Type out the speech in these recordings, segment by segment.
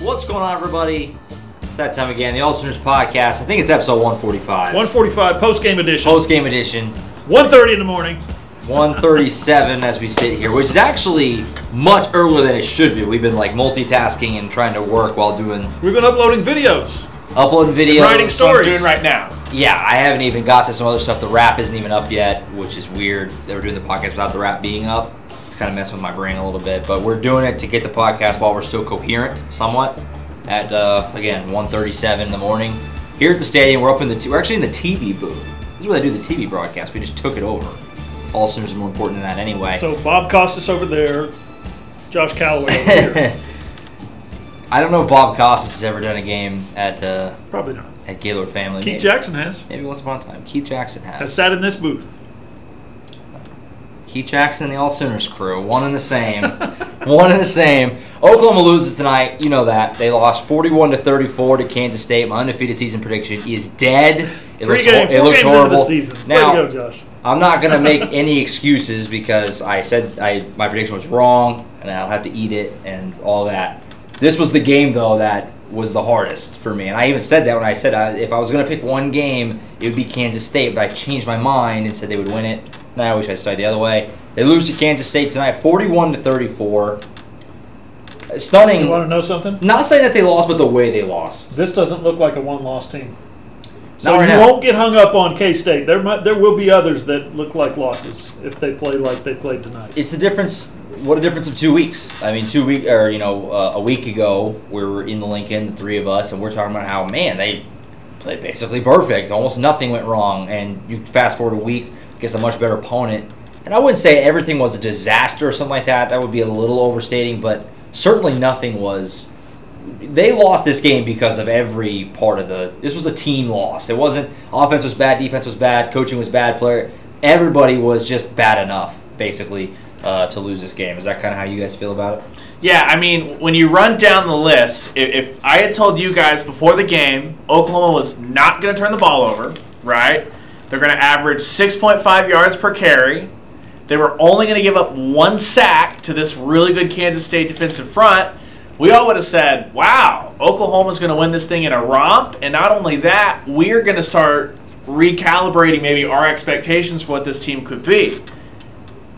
What's going on, everybody? It's that time again. The All Sooners podcast. I think it's episode 145. 145 post game edition. Post game edition. 1:30 in the morning. 137 as we sit here, which is actually much earlier than it should be. We've been like multitasking and trying to work while doing We've been uploading videos. uploading videos. writing So I'm stories. doing right now. Yeah, I haven't even got to some other stuff. The wrap isn't even up yet, which is weird. They were doing the podcast without the wrap being up. Kind of messing with my brain a little bit, but we're doing it to get the podcast while we're still coherent, somewhat. At uh, again 1:37 in the morning here at the stadium. We're up in the t- we're actually in the TV booth. This is where they do the TV broadcast. We just took it over. All Sooners is more important than that anyway. So Bob Costas over there, Josh Callaway over here. I don't know if Bob Costas has ever done a game at uh, Probably not. at Gaylord Family. Keith maybe, Jackson has. maybe once upon a time. Keith Jackson has. Has sat in this booth. Keith Jackson and the All Sooners crew, one and the same, one and the same. Oklahoma loses tonight. You know that they lost 41 to 34 to Kansas State. My undefeated season prediction is dead. It looks, Pre-game, hor- it looks horrible. Now, to go, Josh. I'm not gonna make any excuses because I said I my prediction was wrong, and I'll have to eat it and all that. This was the game though that was the hardest for me, and I even said that when I said I, if I was gonna pick one game, it would be Kansas State, but I changed my mind and said they would win it. And I wish I studied the other way. They lose to Kansas State tonight, 41 to 34. Stunning. You want to know something? Not saying that they lost, but the way they lost. This doesn't look like a one-loss team. So right you now. won't get hung up on K-State. There might, there will be others that look like losses if they play like they played tonight. it's the difference. What a difference of two weeks. I mean, two week or you know uh, a week ago we were in the Lincoln, the three of us, and we're talking about how man they played basically perfect. Almost nothing went wrong, and you fast forward a week against a much better opponent. And I wouldn't say everything was a disaster or something like that. That would be a little overstating, but certainly nothing was. They lost this game because of every part of the. This was a team loss. It wasn't offense was bad, defense was bad, coaching was bad, player. Everybody was just bad enough, basically, uh, to lose this game. Is that kind of how you guys feel about it? Yeah, I mean, when you run down the list, if, if I had told you guys before the game, Oklahoma was not going to turn the ball over, right? They're going to average 6.5 yards per carry. They were only going to give up one sack to this really good Kansas State defensive front. We all would have said, wow, Oklahoma's going to win this thing in a romp. And not only that, we're going to start recalibrating maybe our expectations for what this team could be.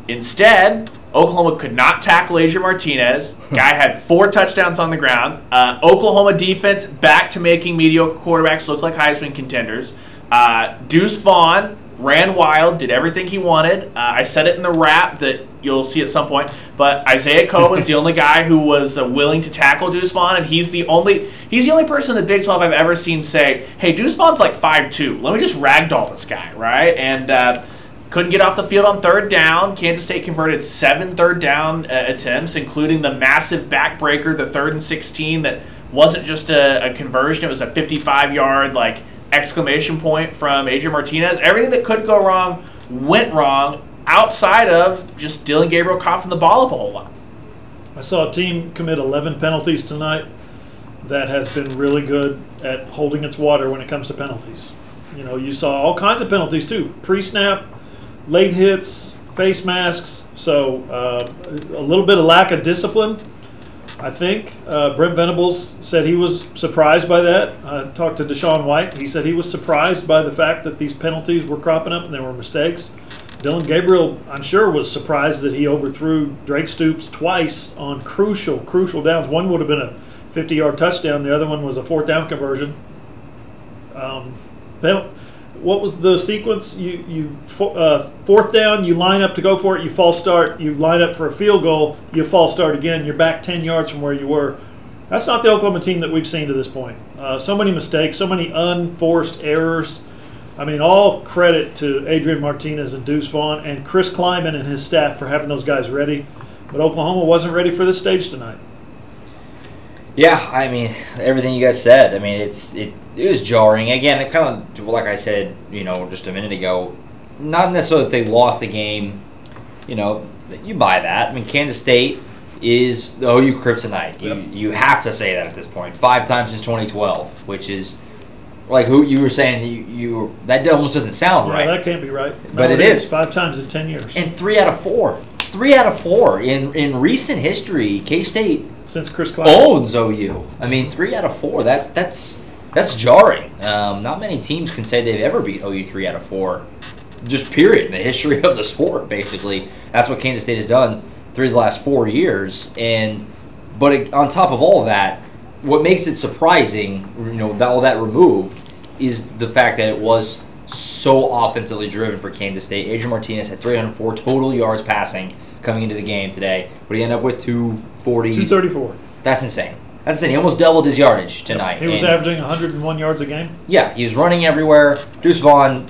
Instead, Oklahoma could not tackle Asia Martinez. Guy had four touchdowns on the ground. Uh, Oklahoma defense back to making mediocre quarterbacks look like Heisman contenders. Uh, Deuce Vaughn ran wild, did everything he wanted. Uh, I said it in the wrap that you'll see at some point. But Isaiah Coe was the only guy who was uh, willing to tackle Deuce Vaughn, and he's the only he's the only person in the Big 12 I've ever seen say, "Hey, Deuce Vaughn's like 5'2". Let me just ragdoll this guy, right?" And uh, couldn't get off the field on third down. Kansas State converted seven third down uh, attempts, including the massive backbreaker, the third and 16, that wasn't just a, a conversion, it was a 55 yard, like, exclamation point from Adrian Martinez. Everything that could go wrong went wrong outside of just Dillon Gabriel coughing the ball up a whole lot. I saw a team commit 11 penalties tonight that has been really good at holding its water when it comes to penalties. You know, you saw all kinds of penalties too pre snap, late hits, face masks. So uh, a little bit of lack of discipline. I think uh, Brent Venables said he was surprised by that. I talked to DaShaun White. He said he was surprised by the fact that these penalties were cropping up and they were mistakes. Dillon Gabriel, I'm sure, was surprised that he overthrew Drake Stoops twice on crucial, crucial downs. One would have been a 50 yard touchdown, the other one was a fourth down conversion. Um, pen- what was the sequence? You, you uh, fourth down, you line up to go for it, you false start, you line up for a field goal, you false start again, you're back 10 yards from where you were. That's not the Oklahoma team that we've seen to this point. Uh, so many mistakes, so many unforced errors. I mean, all credit to Adrian Martinez and Deuce Vaughn and Chris Klieman and his staff for having those guys ready. But Oklahoma wasn't ready for this stage tonight. Yeah, I mean everything you guys said. I mean it's it, it was jarring. Again, it kind of like I said, you know, just a minute ago. Not necessarily that they lost the game. You know, you buy that. I mean, Kansas State is the OU kryptonite. You Yep. you have to say that at this point. Five times since 2012, which is like who you were saying. You, you that almost doesn't sound Yeah, right. that can't be right. But No, it is. five times in ten years. and three out of four. Three out of four in in recent history. K State since Chris Clark. owns OU. I mean, three out of four. That that's that's jarring. Um, not many teams can say they've ever beat OU three out of four. Just period in the history of the sport. Basically, that's what Kansas State has done through the last four years. And but it, on top of all of that, what makes it surprising, you know, that all that removed, is the fact that it was so offensively driven for Kansas State. Adrian Martinez had 304 total yards passing coming into the game today, but he ended up with 240. 234. That's insane. That's insane. He almost doubled his yardage tonight. He was And- averaging 101 yards a game. yeah, he was running everywhere. Deuce Vaughn,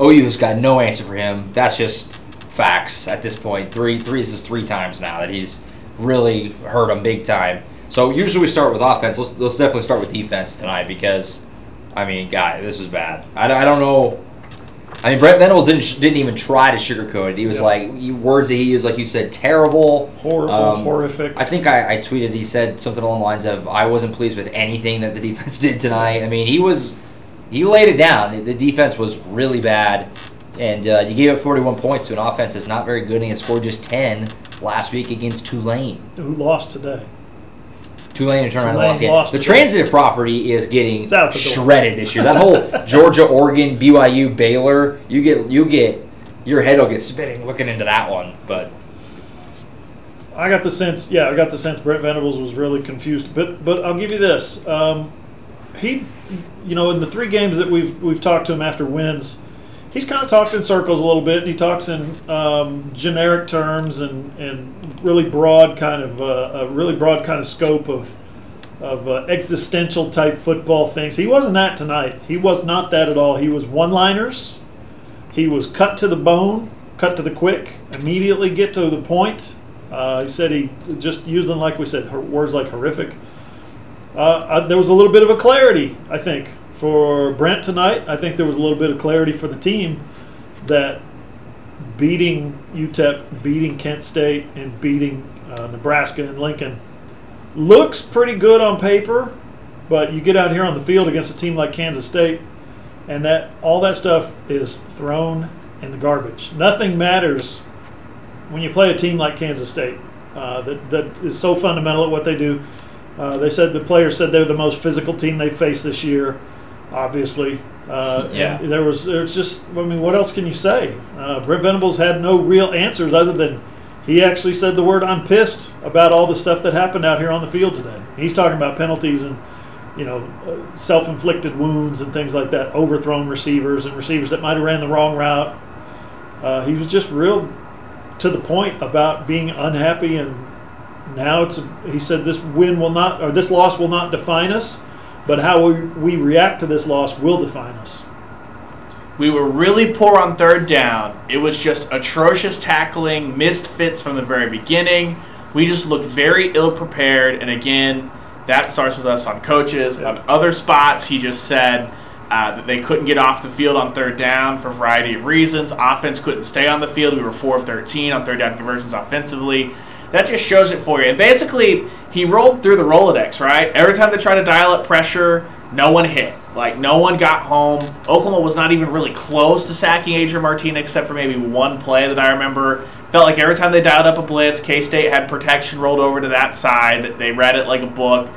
OU's got no answer for him. That's just facts at this point. Three, three. This is three times now that he's really hurt him big time. So usually we start with offense. Let's, let's definitely start with defense tonight because, I mean, guy, this was bad. I, I don't know. I mean, Brent Venables didn't didn't even try to sugarcoat it. He was Yeah. like you- words that he used, like you said, terrible, Horrible, um, horrific. I think I, I tweeted. He said something along the lines of, "I wasn't pleased with anything that the defense did tonight." I mean, he was he laid it down. The defense was really bad, and uh, you gave up 41 points to an offense that's not very good, and it scored just 10 last week against Tulane. who lost today? Tulane and turned around and Tulane again. lost The today. transitive property is getting It's out the door. shredded this year. That whole Georgia, Oregon, BYU, Baylor, you get you get your head will get spinning looking into that one. But I got the sense, yeah, I got the sense Brent Venables was really confused. But but I'll give you this, um, he, you know, in the three games that we've we've talked to him after wins, he's kind of talked in circles a little bit. And he talks in um, generic terms and and really broad kind of uh, a really broad kind of scope of of uh, existential type football things. He wasn't that tonight. He was not that at all. He was one liners. He was cut to the bone, cut to the quick, immediately get to the point. Uh, he said he just used them like we said, words like horrific. Uh, uh, there was a little bit of a clarity, I think, for Brent tonight. I think there was a little bit of clarity for the team that beating UTEP, beating Kent State, and beating uh, Nebraska and Lincoln looks pretty good on paper, but you get out here on the field against a team like Kansas State, and that all that stuff is thrown in the garbage. Nothing matters when you play a team like Kansas State uh, that that is so fundamental at what they do. Uh, they said the players said they're the most physical team they faced this year. Obviously, uh, Yeah. there was there's just I mean, what else can you say? Uh, Brent Venables had no real answers other than he actually said the word "I'm pissed" about all the stuff that happened out here on the field today. He's talking about penalties and you know uh, self-inflicted wounds and things like that, overthrown receivers and receivers that might have ran the wrong route. Uh, he was just real to the point about being unhappy and now it's he said this win will not or this loss will not define us but how we, we react to this loss will define us We were really poor on third down. It was just atrocious tackling, missed fits from the very beginning. We just looked very ill prepared. And again, that starts with us on coaches. On other spots, he just said uh, that they couldn't get off the field on third down for a variety of reasons. Offense couldn't stay on the field. We were 4 of 13 on third down conversions offensively. That just shows it for you. And basically, he rolled through the Rolodex, right? Every time they tried to dial up pressure, no one hit. Like, no one got home. Oklahoma was not even really close to sacking Adrian Martinez, except for maybe one play that I remember. Felt like every time they dialed up a blitz, K State had protection rolled over to that side. They read it like a book.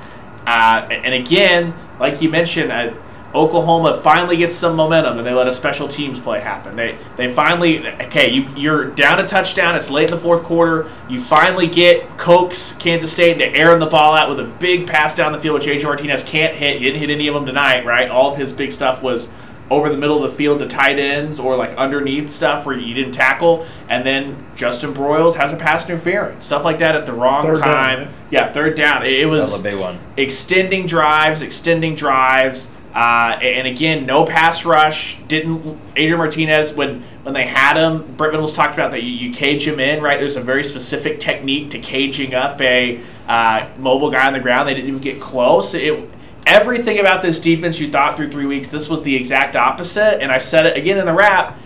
Uh, and again, like you mentioned, uh, Oklahoma finally gets some momentum, and they let a special teams play happen. They they finally okay. You you're down a touchdown. It's late in the fourth quarter. You finally get coax Kansas State into airing the ball out with a big pass down the field, which AJ Martinez can't hit. He didn't hit any of them tonight, right? All of his big stuff was over the middle of the field to tight ends or like underneath stuff where you didn't tackle. And then Justin Broiles has a pass interference, stuff like that at the wrong Third time. right? yeah, third down. It, it was was a big one. extending drives, extending drives, uh, and again, no pass rush. Didn't Adrian Martinez when when they had him? Brent Venables talked about that you, you cage him in, right? There's a very specific technique to caging up a uh, mobile guy on the ground. They didn't even get close. It everything about this defense you thought through three weeks. This was the exact opposite, and I said it again in the wrap.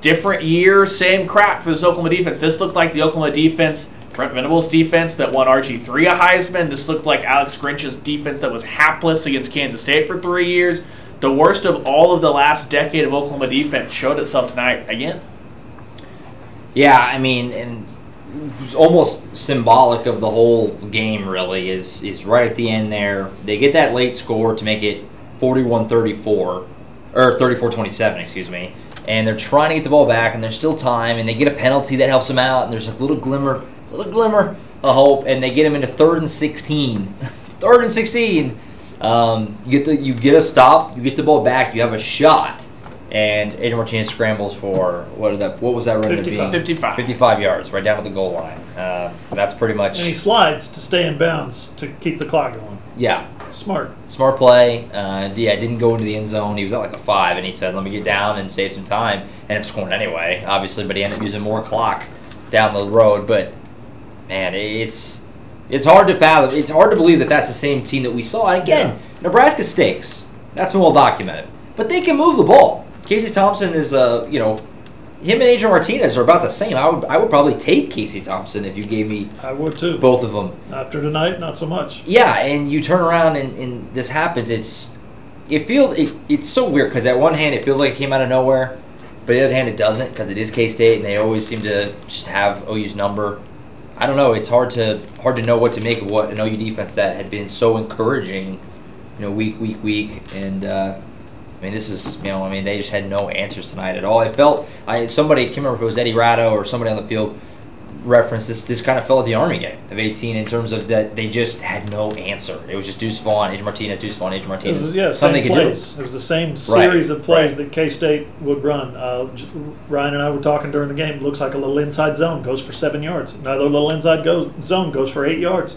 Different year, same crap for this Oklahoma defense. This looked like the Oklahoma defense Brent Venables' defense that won RG3 a Heisman. This looked like Alex Grinch's defense that was hapless against Kansas State for three years. The worst of all of the last decade of Oklahoma defense showed itself tonight again. Yeah, I mean, and almost symbolic of the whole game. Really, is is right at the end there. They get that late score to make it 41-34 or 34-27, excuse me. And they're trying to get the ball back, and there's still time, and they get a penalty that helps them out, and there's a little glimmer, little glimmer of hope, and they get them into third and 16. third and 16. Um, you get the you get a stop, you get the ball back, you have a shot, and Adrian Martinez scrambles for what did that what was that run? to be? 55. 55. 55 yards, right down at the goal line. Uh, that's pretty much And he slides to stay in bounds to keep the clock going. yeah, Smart. smart play. Uh, yeah, didn't go into the end zone. He was at like the five, and he said, "Let me get down and save some time." Ended up scoring anyway, obviously, but he ended up using more clock down the road. But man, it's it's hard to fathom. It's hard to believe that that's the same team that we saw. And again, Yeah. Nebraska stinks. That's been well documented. But they can move the ball. Casey Thompson is, uh, you know, him and Adrian Martinez are about the same. I would I would probably take Casey Thompson if you gave me I would too. both of them. After tonight, not so much. Yeah, and you turn around and, and this happens. It's it feels it, it's so weird because at one hand it feels like it came out of nowhere, but the other hand it doesn't because it is K State and they always seem to just have OU's number. I don't know. It's hard to hard to know what to make of what an OU defense that had been so encouraging, you know, week week week. And uh, I mean, this is you know, I mean, they just had no answers tonight at all. It felt I somebody I can't remember if it was Eddie Ratto or somebody on the field reference this this kind of fell at the Army game of 18 in terms of that they just had no answer. It was just Deuce Vaughn, Adrian Martinez, Deuce Vaughn, It Martinez. was yeah, Something same they could plays. It was the same series of plays that K State would run. Uh, Ryan and I were talking during the game. Looks like a little inside zone goes for seven yards. Another little inside goes, zone goes for eight yards.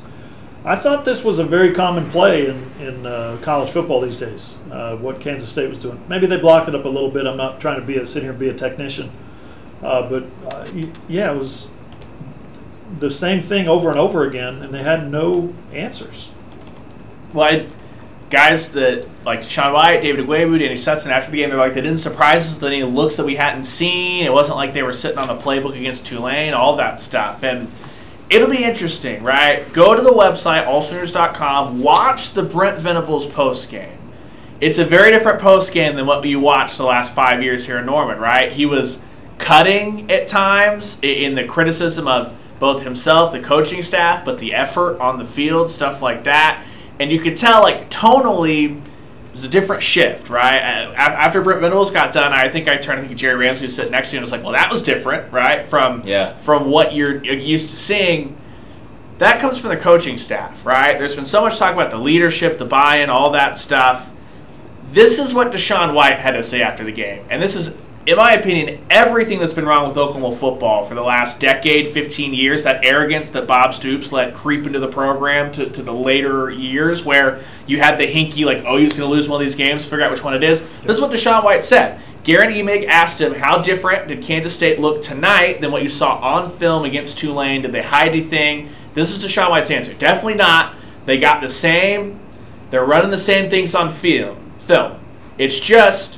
I thought this was a very common play in in uh, college football these days. Uh, what Kansas State was doing. Maybe they blocked it up a little bit. I'm not trying to be a, sit here and be a technician, uh, but uh, yeah, it was the same thing over and over again, and they had no answers. Well, I, guys that like Sean White, David Ugwoegbu, Danny Stutsman after the game, they're like they didn't surprise us with any looks that we hadn't seen. It wasn't like they were sitting on the playbook against Tulane, all that stuff. And it'll be interesting, right? Go to the website, allsooners.com, watch the Brent Venables post game. It's a very different post game than what you watched the last five years here in Norman, right? He was cutting at times in the criticism of both himself, the coaching staff, but the effort on the field, stuff like that. And you could tell, like, tonally, it was a different shift, right? After Brent Venables got done, I think I turned, I think Jerry Ramsey was sitting next to me and was like, well, that was different, right? From, Yeah. from what you're used to seeing. That comes from the coaching staff, right? There's been so much talk about the leadership, the buy in, all that stuff. This is what DaShaun White had to say after the game. And this is, in my opinion, everything that's been wrong with Oklahoma football for the last decade, 15 years. That arrogance that Bob Stoops let creep into the program to, to the later years where you had the hinky, like, oh, he's going to lose one of these games, figure out which one it is. This is what DaShaun White said. Garen Emig asked him, how different did Kansas State look tonight than what you saw on film against Tulane? Did they hide anything? This was DaShaun White's answer. Definitely not. They got the same they're running the same things on. Film. It's just,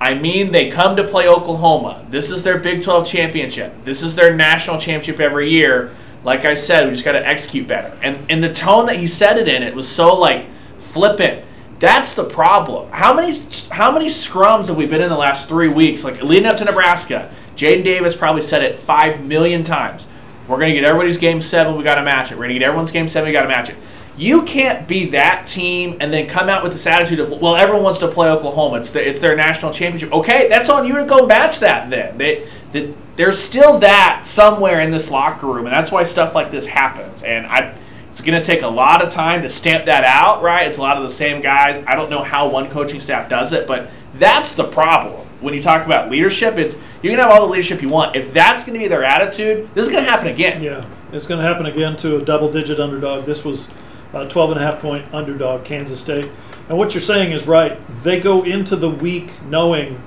I mean, they come to play Oklahoma. This is their Big 12 championship. This is their national championship every year. Like I said, we just got to execute better. And and the tone that he said it in, it was so like flippant. That's the problem. How many how many scrums have we been in the last three weeks? Like leading up to Nebraska, Jaden Davis probably said it five million times. We're gonna get everybody's game seven. We got to match it. We're gonna get everyone's game seven. We got to match it. You can't be that team and then come out with this attitude of, well, everyone wants to play Oklahoma. It's the, it's their national championship. Okay, that's on you to go match that. Then they, they there's still that somewhere in this locker room, and that's why stuff like this happens. And I, it's going to take a lot of time to stamp that out. Right? It's a lot of the same guys. I don't know how one coaching staff does it, but that's the problem. When you talk about leadership, it's you can have all the leadership you want. If that's going to be their attitude, this is going to happen again. Yeah, it's going to happen again to a double-digit underdog. This was a 12 and a half point underdog, Kansas State. And what you're saying is right. They go into the week knowing,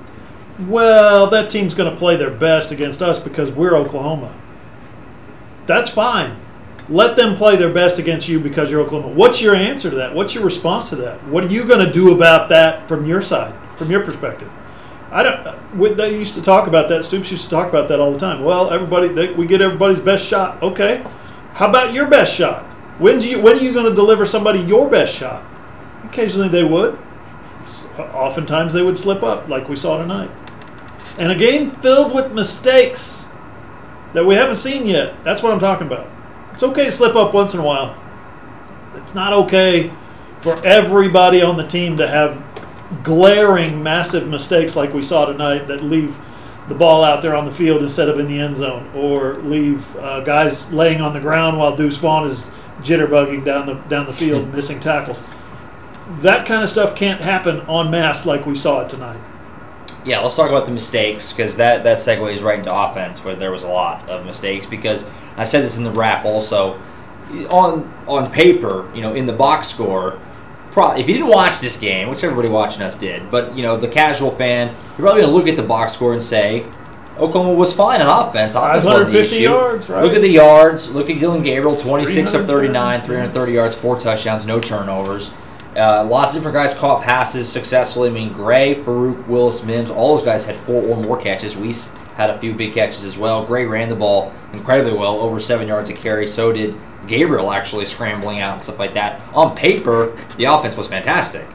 well, that team's going to play their best against us because we're Oklahoma. That's fine. Let them play their best against you because you're Oklahoma. What's your answer to that? What's your response to that? What are you going to do about that from your side, from your perspective? I don't. uh, They used to talk about that. Stoops used to talk about that all the time. Well, everybody, they, we get everybody's best shot. Okay, how about your best shot? When do you when are you going to deliver somebody your best shot? Occasionally they would. Oftentimes they would slip up, like we saw tonight. And a game filled with mistakes. that we haven't seen yet. That's what I'm talking about. It's okay to slip up once in a while. It's not okay for everybody on the team to have glaring, massive mistakes like we saw tonight that leave the ball out there on the field instead of in the end zone, or leave uh, guys laying on the ground while Deuce Vaughn is jitterbugging down the down the field, missing tackles. That kind of stuff can't happen en masse like we saw it tonight. Yeah, let's talk about the mistakes because that that segues right into offense where there was a lot of mistakes. Because I said this in the wrap also, on on paper, you know, in the box score, pro- if you didn't watch this game, which everybody watching us did, but you know, the casual fan, you're probably gonna look at the box score and say. Oklahoma was fine on offense. Offense wasn't the issue. yards, right? Look at the yards. Look at Dillon Gabriel, 26 of 39, 330. 330 yards, four touchdowns, no turnovers. Uh, lots of different guys caught passes successfully. I mean, Gray, Farooq, Willis, Mims, all those guys had four or more catches. We had a few big catches as well. Gray ran the ball incredibly well, over seven yards a carry. So did Gabriel, actually scrambling out and stuff like that. On paper, the offense was fantastic.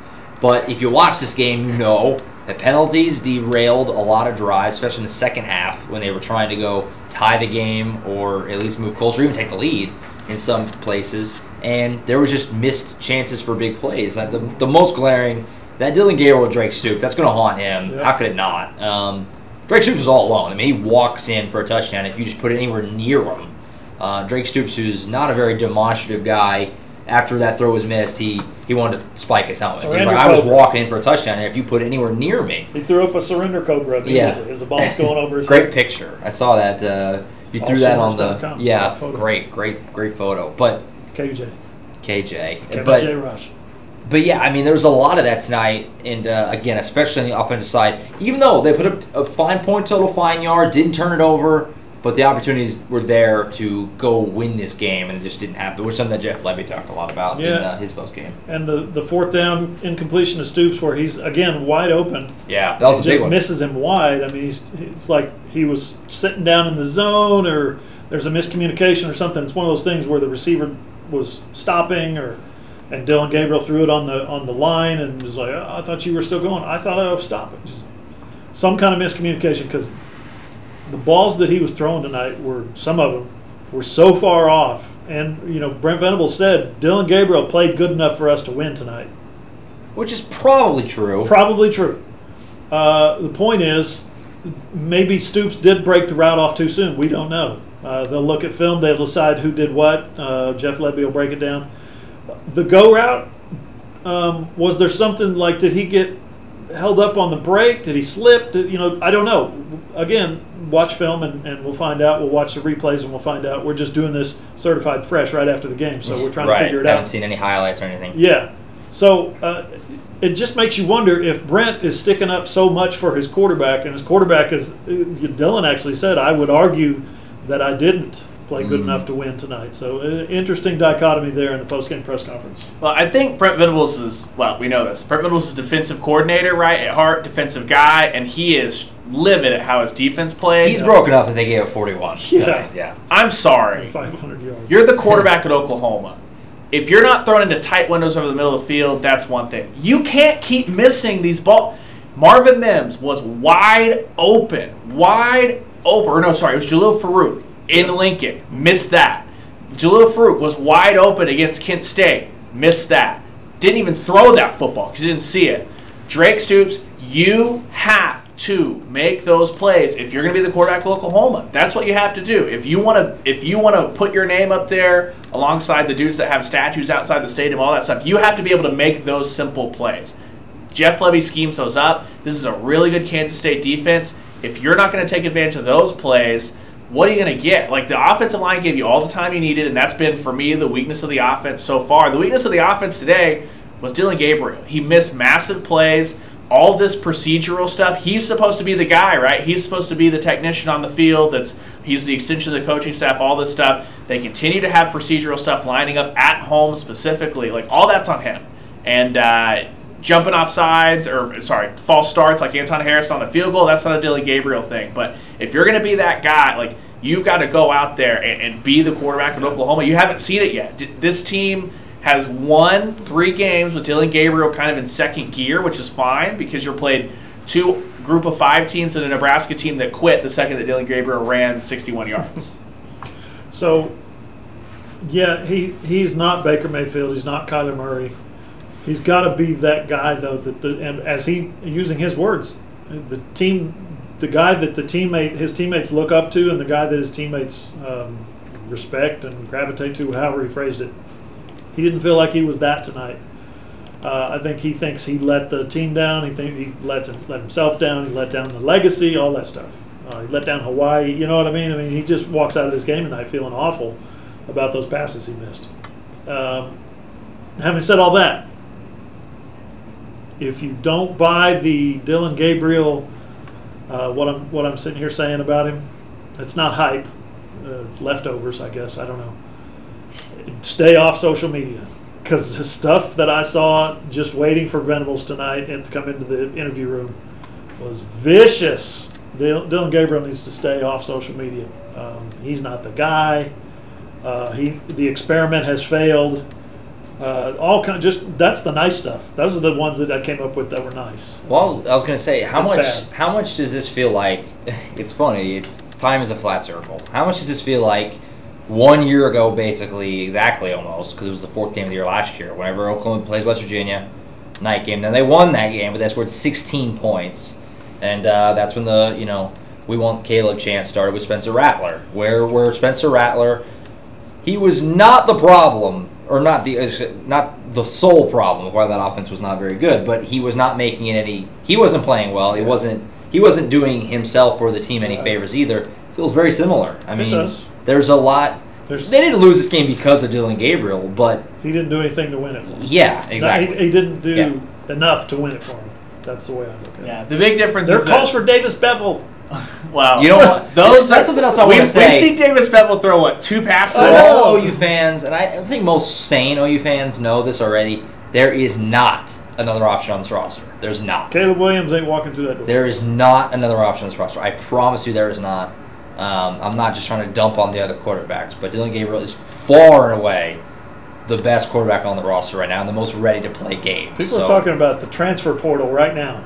But if you watch this game, you know that penalties derailed a lot of drives, especially in the second half when they were trying to go tie the game or at least move closer, or even take the lead in some places. And there was just missed chances for big plays. Like the, the most glaring, that Dillon Gabriel with Drake Stoop, that's going to haunt him. Yeah. How could it not? Um, Drake Stoops was all alone. I mean, he walks in for a touchdown. If you just put it anywhere near him, uh, Drake Stoops, who's not a very demonstrative guy, after that throw was missed, he, he wanted to spike his helmet. He was Surrender like, I was cobra. walking in for a touchdown, and if you put it anywhere near me, He threw up a surrender cobra Yeah. as the ball's going over his great head. picture. I saw that. Uh, you threw that on the yeah, great, great, great photo. But KJ. KJ, Kevin but Rush. but yeah, I mean, there was a lot of that tonight, and uh, again, especially on the offensive side. Even though they put up a fine point total, fine yard, didn't turn it over, but the opportunities were there to go win this game, and it just didn't happen. Which something that Jeff Lebby talked a lot about in uh, his post game. And the, the fourth down incompletion of Stoops, where he's again wide open, Yeah, that was a just big one. misses him wide. I mean, he's it's like he was sitting down in the zone, or there's a miscommunication or something. It's one of those things where the receiver was stopping, or and Dillon Gabriel threw it on the on the line and was like, oh, "I thought you were still going. I thought I was stopping." Just some kind of miscommunication because the balls that he was throwing tonight were some of them were so far off. And you know, Brent Venables said Dillon Gabriel played good enough for us to win tonight. Which is probably true. Probably true. Uh, the point is, maybe Stoops did break the route off too soon. We don't know. Uh, they'll look at film. They'll decide who did what. Uh, Jeff Lebby will break it down. The go route um, was there something like? Did he get held up on the break? Did he slip? Did, you know, I don't know. Again, watch film and, and we'll find out. We'll watch the replays and we'll find out. We're just doing this certified fresh right after the game, so we're trying right. to figure it I out. I Haven't seen any highlights or anything. Yeah. So uh, it just makes you wonder if Brent is sticking up so much for his quarterback, and his quarterback is Dillon actually said, I would argue that I didn't play good enough to win tonight. So uh, interesting dichotomy there in the post-game press conference. Well, I think Brent Venables is well, we know this. Brent Venables is a defensive coordinator, right? At heart, defensive guy, and he is livid at how his defense played. He's broken up that they gave up 41. Yeah. tonight. Yeah. I'm sorry. 500 yards. You're the quarterback at Oklahoma. If you're not thrown into tight windows over the middle of the field, that's one thing. You can't keep missing these balls. Marvin Mims was wide open, wide open. Or no, sorry, it was Jalil Farooq in Lincoln. Missed that. Jalil Farooq was wide open against Kent State. Missed that. Didn't even throw that football because he didn't see it. Drake Stoops, you have to make those plays if you're going to be the quarterback of Oklahoma. That's what you have to do. If you want to, if you want to put your name up there alongside the dudes that have statues outside the stadium, all that stuff, you have to be able to make those simple plays. Jeff Lebby schemes those up. This is a really good Kansas State defense. If you're not going to take advantage of those plays, what are you going to get? Like the offensive line gave you all the time you needed, and that's been for me the weakness of the offense so far. The weakness of the offense today was Dillon Gabriel. He missed massive plays. All this procedural stuff. He's supposed to be the guy, right? He's supposed to be the technician on the field. That's he's the extension of the coaching staff. All this stuff. They continue to have procedural stuff lining up at home specifically. Like all that's on him. And uh, jumping off sides or sorry, false starts like Anton Harrison on the field goal. That's not a Dillon Gabriel thing. But if you're going to be that guy, like you've got to go out there and, and be the quarterback of Oklahoma. You haven't seen it yet. D- this team has won three games with Dillon Gabriel kind of in second gear, which is fine because you're played two group of five teams and a Nebraska team that quit the second that Dillon Gabriel ran 61 yards. So, yeah, he he's not Baker Mayfield. He's not Kyler Murray. He's got to be that guy though. That the and as he using his words, the team, the guy that the teammate his teammates look up to, and the guy that his teammates um, respect and gravitate to. However he phrased it, he didn't feel like he was that tonight. Uh, I think he thinks he let the team down. He think he let him, let himself down. He let down the legacy, all that stuff. Uh, he let down Hawaii. You know what I mean? I mean, he just walks out of this game tonight feeling awful about those passes he missed. Um, having said all that, if you don't buy the Dillon Gabriel, uh, what I'm what I'm sitting here saying about him, it's not hype. Uh, it's leftovers, I guess. I don't know. Stay off social media because the stuff that I saw just waiting for Venables tonight and to come into the interview room was vicious. Dillon Gabriel needs to stay off social media. Um, he's not the guy. Uh, he the experiment has failed. Uh, all kind of just that's the nice stuff. Those are the ones that I came up with that were nice. Well, I was, I was gonna say, how It's much? bad. How much does this feel like? It's funny. It's time is a flat circle. How much does this feel like? One year ago, basically, exactly almost, because it was the fourth game of the year last year. Whenever Oklahoma plays West Virginia, night game, then they won that game, but they scored 16 points, and uh, that's when the you know we want Caleb chance started with Spencer Rattler, where where Spencer Rattler he was not the problem, or not the uh, not the sole problem of why that offense was not very good, but he was not making it any. He wasn't playing well. He wasn't. He wasn't doing himself or the team any Right. favors either. Feels very similar. I It mean, does. there's a lot. There's, They didn't lose this game because of Dillon Gabriel, but he didn't do anything to win it. For him. yeah, No, exactly. he, he didn't do Yeah. enough to win it for him. That's the way I look at it. yeah, the big difference There is are calls that, for Davis Beville. wow. You know what? Those That's are- something else I we've, wanna say. We've seen Davis Beville throw what two passes. all OU fans, and I I think most sane OU fans know this already. There is not another option on this roster. There's not. Caleb Williams ain't walking through that door. There is not another option on this roster. I promise you, there is not. Um, I'm not just trying to dump on the other quarterbacks, but Dillon Gabriel is far and away the best quarterback on the roster right now and the most ready to play games. People So, are talking about the transfer portal right now.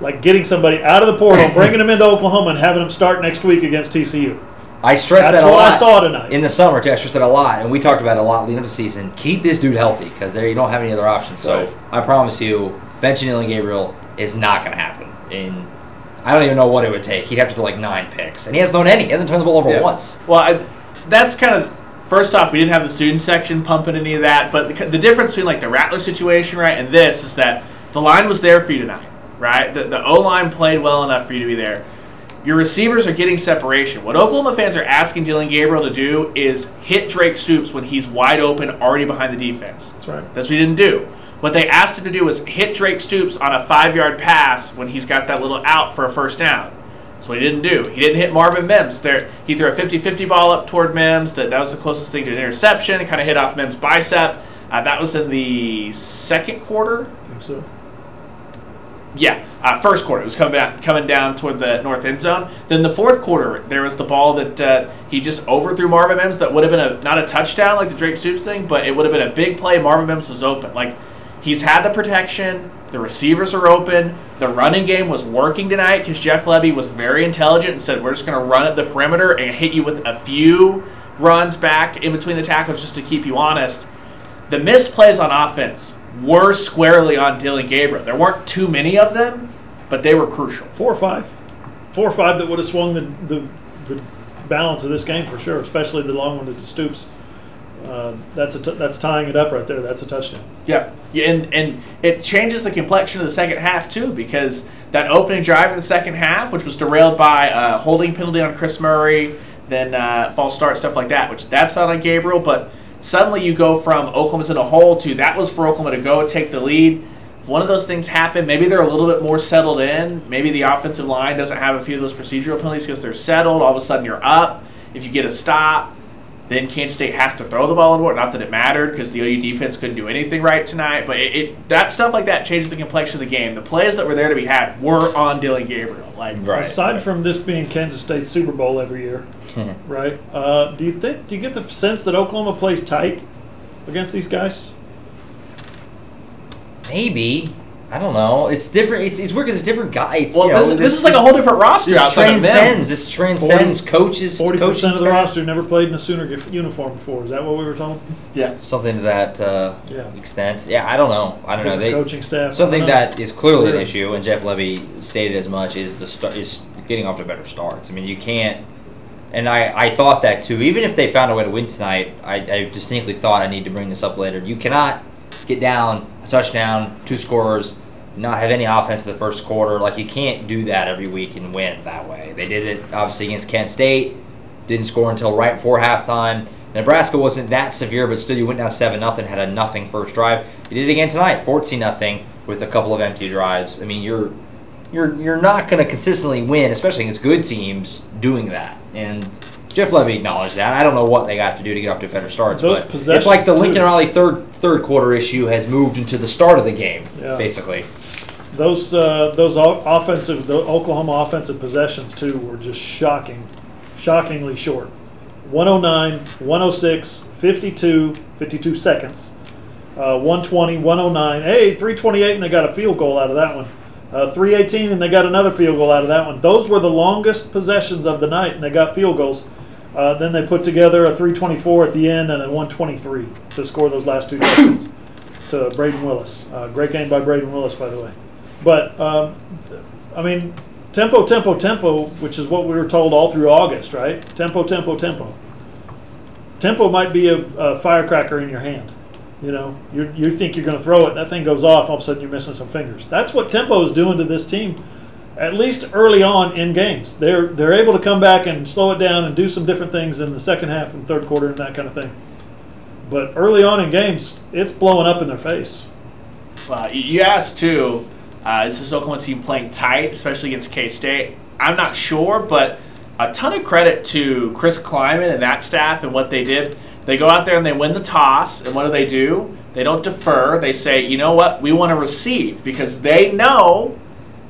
Like getting somebody out of the portal, bringing them into Oklahoma, and having them start next week against TCU. I stressed That's that a what lot I saw tonight. in the summer too. I stressed that a lot, and we talked about it a lot leading up to the season. Keep this dude healthy because there you don't have any other options. So Right. I promise you, benching Dillon Gabriel is not going to happen. And I don't even know what it would take. He'd have to do like nine picks, and he hasn't thrown any. He hasn't turned the ball over Yeah. once. Well, I, that's kind of first off, we didn't have the student section pumping any of that, but the, the difference between like the Rattler situation, right, and this is that the line was there for you tonight, right? The, the O line played well enough for you to be there. Your receivers are getting separation. What Oklahoma fans are asking Dillon Gabriel to do is hit Drake Stoops when he's wide open, already behind the defense. That's right. That's what he didn't do. What they asked him to do was hit Drake Stoops on a five yard pass when he's got that little out for a first down. That's what he didn't do. He didn't hit Marvin Mims. There, he threw a 50 50 ball up toward Mims. That, that was the closest thing to an interception. It kind of hit off Mims' bicep. Uh, that was in the second quarter. So. Yeah, uh, first quarter. It was coming coming down toward the north end zone. Then the fourth quarter, there was the ball that uh, he just overthrew Marvin Mims. That would have been a not a touchdown like the Drake Stoops thing, but it would have been a big play. Marvin Mims was open. Like he's had the protection. The receivers are open. The running game was working tonight because Jeff Lebby was very intelligent and said, "We're just going to run at the perimeter and hit you with a few runs back in between the tackles just to keep you honest." The misplays on offense were squarely on Dillon Gabriel. There weren't too many of them, but they were crucial. Four or five. Four or five that would have swung the, the, the balance of this game for sure, especially the long one to the Stoops. Uh, that's a t- that's tying it up right there. That's a touchdown. Yeah. yeah and, and it changes the complexion of the second half, too, because that opening drive in the second half, which was derailed by a holding penalty on Chris Murray, then uh, false start, stuff like that, which that's not on Gabriel, but suddenly you go from Oklahoma's in a hole to that was for Oklahoma to go take the lead. If one of those things happen, maybe they're a little bit more settled in. Maybe the offensive line doesn't have a few of those procedural penalties because they're settled. All of a sudden you're up. If you get a stop, then Kansas State has to throw the ball on board. Not that it mattered because the OU defense couldn't do anything right tonight, but it, it that stuff like that changes the complexion of the game. The plays that were there to be had were on Dillon Gabriel. Like Right. Aside from this being Kansas State's Super Bowl every year, right? Uh, do you think? Do you get the sense that Oklahoma plays tight against these guys? Maybe. I don't know. It's different. It's, it's weird because it's different guys. Well, you know, this, this is like a whole different roster This transcends. This transcends coaches. Forty percent of the staff. roster never played in a Sooner uniform before. Is that what we were told? Yeah. Something to that uh, Yeah. extent. Yeah, I don't know. I don't know. They coaching staff. Something that is clearly an issue, and Jeff Lebby stated as much is the start is getting off to better starts. I mean, you can't. And I, I thought that too. Even if they found a way to win tonight, I, I distinctly thought I need to bring this up later. You cannot get down a touchdown, two scores, not have any offense in the first quarter. Like you can't do that every week and win that way. They did it obviously against Kent State, didn't score until right before halftime. Nebraska wasn't that severe, but still you went down seven nothing, had a nothing first drive. You did it again tonight, fourteen nothing with a couple of empty drives. I mean, you're you're you're not going to consistently win, especially against good teams, doing that. And Jeff Lebby acknowledged that. I don't know what they got to do to get off to better starts, Those but it's like the Lincoln. Riley third third quarter issue has moved into the start of the game, Yeah. basically. Those uh, those offensive, the Oklahoma offensive possessions too were just shocking, shockingly short. 109, 106, 52, 52 seconds, uh, 120, 109. Hey, 328, and they got a field goal out of that one. Uh, 318, and they got another field goal out of that one. Those were the longest possessions of the night, and they got field goals. Uh, then they put together a 324 at the end and a 123 to score those last two touchdowns to Brayden Willis. Uh, great game by Brayden Willis, by the way. But um, I mean, tempo, tempo, tempo, which is what we were told all through August, right? Tempo, tempo, tempo. Tempo might be a, a firecracker in your hand. You know, you you think you're going to throw it, that thing goes off. All of a sudden, you're missing some fingers. That's what tempo is doing to this team. At least early on in games, they're they're able to come back and slow it down and do some different things in the second half and third quarter and that kind of thing. But early on in games, it's blowing up in their face. Well, you- you asked too. Uh, is this Oklahoma team playing tight, especially against K State? I'm not sure, but a ton of credit to Chris Klieman and that staff and what they did. They go out there and they win the toss, and what do they do? They don't defer. They say, you know what, we want to receive because they know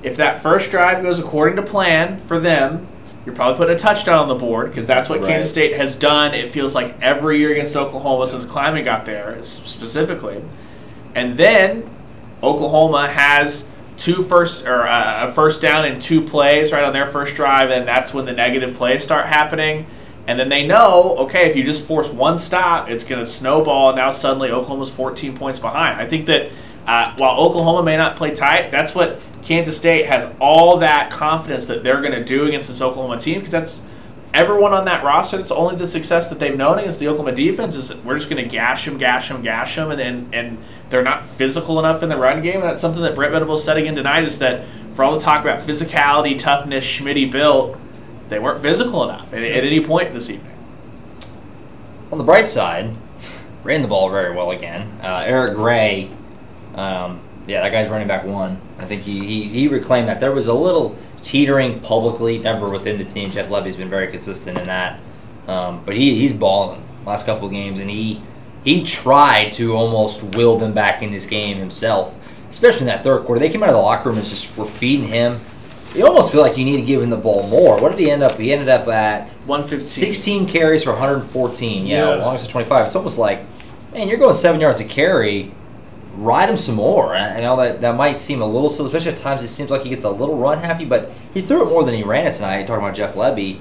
if that first drive goes according to plan for them, you're probably putting a touchdown on the board because that's what Right. Kansas State has done. It feels like every year against Oklahoma since Klieman got there, specifically. And then Oklahoma has two first or uh, a first down in two plays right on their first drive, and that's when the negative plays start happening. And then they know, okay, if you just force one stop, it's going to snowball. And now suddenly Oklahoma's 14 points behind. I think that uh, while Oklahoma may not play tight, that's what Kansas State has all that confidence that they're going to do against this Oklahoma team because that's everyone on that roster. That's only the success that they've known against the Oklahoma defense is we're just going to gash them, gash them, gash them, and, and and they're not physical enough in the run game. And that's something that Brent Venables said again tonight is that for all the talk about physicality, toughness, Schmitty built, they weren't physical enough at, at any point this evening. On the bright side, ran the ball very well again. Uh, Eric Gray, um, yeah, that guy's running back one. I think he, he, he reclaimed that. There was a little teetering publicly, never within the team. Jeff Lebby's been very consistent in that. Um, but he, he's balling last couple of games, and he he tried to almost will them back in this game himself, especially in that third quarter. They came out of the locker room and just were feeding him. You almost feel like you need to give him the ball more. What did he end up? He ended up at 115. 16 carries for 114. Yeah, Yeah. longest of 25. It's almost like, man, you're going seven yards a carry. Ride him some more. And I know that that might seem a little silly, especially at times it seems like he gets a little run happy, but he threw it more than he ran it tonight. Talking about Jeff Lebby,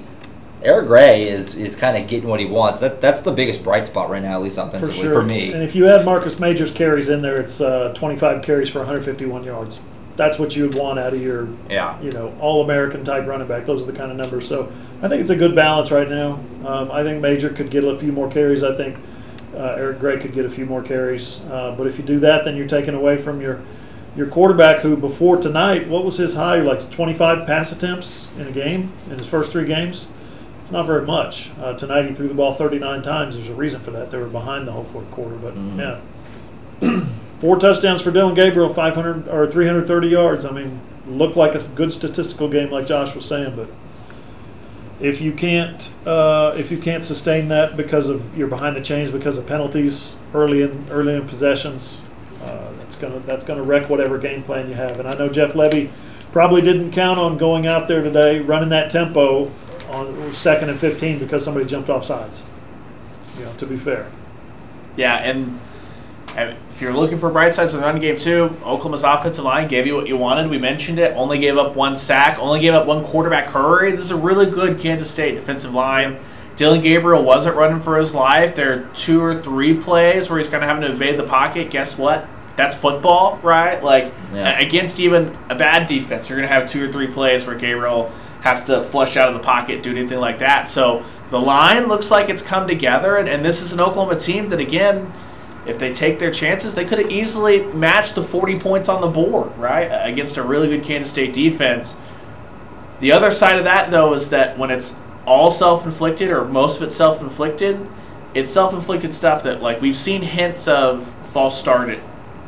Eric Gray is is kind of getting what he wants. That that's the biggest bright spot right now, at least for offensively sure. for me. And if you add Marcus Major's carries in there, it's uh, 25 carries for 151 yards. That's what you would want out of your, Yeah. you know, all-American type running back. Those are the kind of numbers. So I think it's a good balance right now. Um, I think Major could get a few more carries. I think uh, Eric Gray could get a few more carries. Uh, but if you do that, then you're taking away from your your quarterback, who before tonight, what was his high? Like 25 pass attempts in a game in his first three games. It's not very much. Uh, tonight he threw the ball 39 times. There's a reason for that. They were behind the whole fourth quarter, but Mhm. yeah. Four touchdowns for Dillon Gabriel, 500 or 330 yards. I mean, looked like a good statistical game, like Josh was saying. But if you can't, uh, if you can't sustain that because of you're behind the chains because of penalties early in early in possessions, uh, that's gonna that's gonna wreck whatever game plan you have. And I know Jeff Lebby probably didn't count on going out there today running that tempo on second and 15 because somebody jumped off sides. You know, to be fair. Yeah, And if you're looking for bright sides of the run game too, Oklahoma's offensive line gave you what you wanted. We mentioned it. Only gave up one sack. Only gave up one quarterback hurry. This is a really good Kansas State defensive line. Dillon Gabriel wasn't running for his life. There are two or three plays where he's kind of having to evade the pocket. Guess what? That's football, right? Like Yeah. against even a bad defense, you're going to have two or three plays where Gabriel has to flush out of the pocket, do anything like that. So the line looks like it's come together, and, and this is an Oklahoma team that, again, if they take their chances, they could have easily matched the 40 points on the board, right? Against a really good Kansas State defense. The other side of that, though, is that when it's all self inflicted or most of it self inflicted, it's self inflicted stuff that, like, we've seen hints of false started,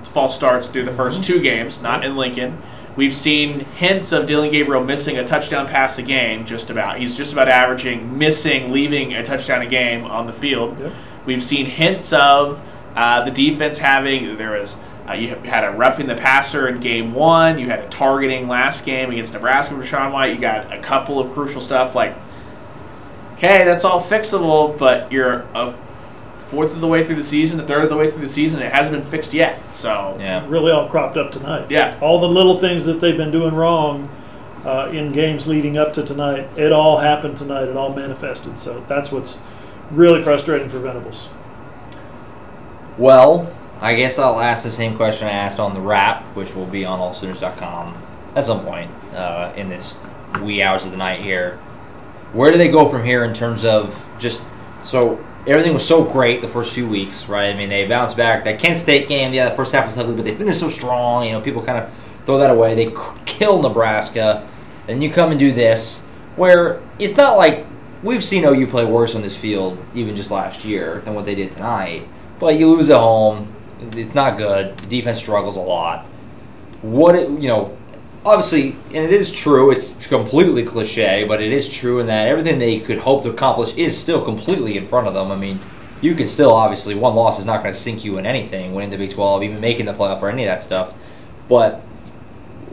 false starts through the 1st mm-hmm. two games, not in Lincoln. We've seen hints of Dillon Gabriel missing a touchdown pass a game, just about. He's just about averaging missing, leaving a touchdown a game on the field. We've seen hints of uh, the defense having there was uh, you had a roughing the passer in game one. You had a targeting last game against Nebraska with Sean White. You got a couple of crucial stuff like, okay, that's all fixable, but you're a fourth of the way through the season, a third of the way through the season. It hasn't been fixed yet. So Yeah. really all cropped up tonight. Yeah. All the little things that they've been doing wrong uh, in games leading up to tonight, it all happened tonight. It all manifested. So that's what's really frustrating for Venables. Well, I guess I'll ask the same question I asked on the wrap, which will be on allsooners.com at some point uh, in this wee hours of the night here. Where do they go from here in terms of just so everything was so great the first few weeks, right? I mean, they bounced back. That Kent State game, yeah, the first half was ugly, but they finished so strong. You know, people kind of throw that away. They kill Nebraska, then you come and do this, where it's not like we've seen OU play worse on this field even just last year than what they did tonight. But you lose at home, it's not good. The defense struggles a lot. What it, you know, obviously, and it is true. It's completely cliche, but it is true in that everything they could hope to accomplish is still completely in front of them. I mean, you can still obviously one loss is not going to sink you in anything, winning the Big Twelve, even making the playoff, or any of that stuff. But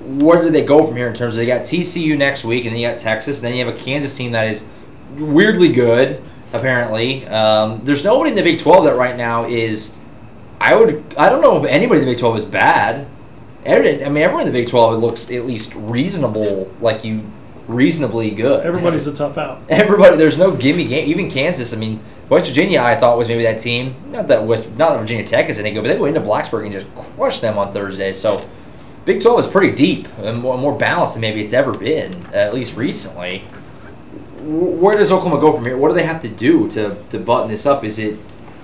where do they go from here in terms of they got TCU next week, and then you got Texas, and then you have a Kansas team that is weirdly good. Apparently, um, there's nobody in the Big Twelve that right now is. I would. I don't know if anybody in the Big Twelve is bad. Every- I mean, everyone in the Big Twelve looks at least reasonable, like you, reasonably good. Everybody's a tough out. Everybody, there's no gimme game. Even Kansas, I mean, West Virginia, I thought was maybe that team. Not that West, not that Virginia Tech is any good, but they went into Blacksburg and just crushed them on Thursday. So, Big 12 is pretty deep and more, more balanced than maybe it's ever been, at least recently. Wh- Where does Oklahoma go from here? What do they have to do to, to button this up? Is it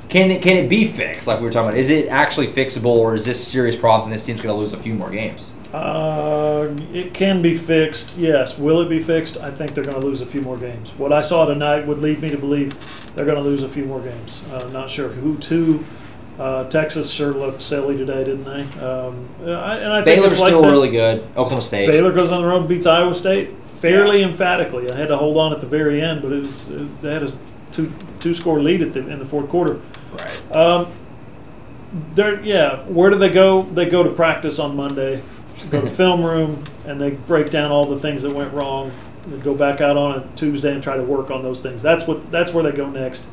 can it can it be fixed like we were talking about? Is it actually fixable, or is this serious problems and this team's going to lose a few more games? Uh, it can be fixed, yes. Will it be fixed? I think they're going to lose a few more games. What I saw tonight would lead me to believe they're going to lose a few more games. Uh, not sure who to. Uh, Texas sure looked silly today, didn't they? Um, I, and I think Baylor's like still that. really good. Oklahoma State. Baylor goes on the road and beats Iowa State fairly emphatically. I had to hold on at the very end, but it was it, they had a two two score lead at the, in the fourth quarter. Right. Um, they're yeah. Where do they go? They go to practice on Monday, go to film room, and they break down all the things that went wrong. They go back out on a Tuesday and try to work on those things. That's what that's where they go next.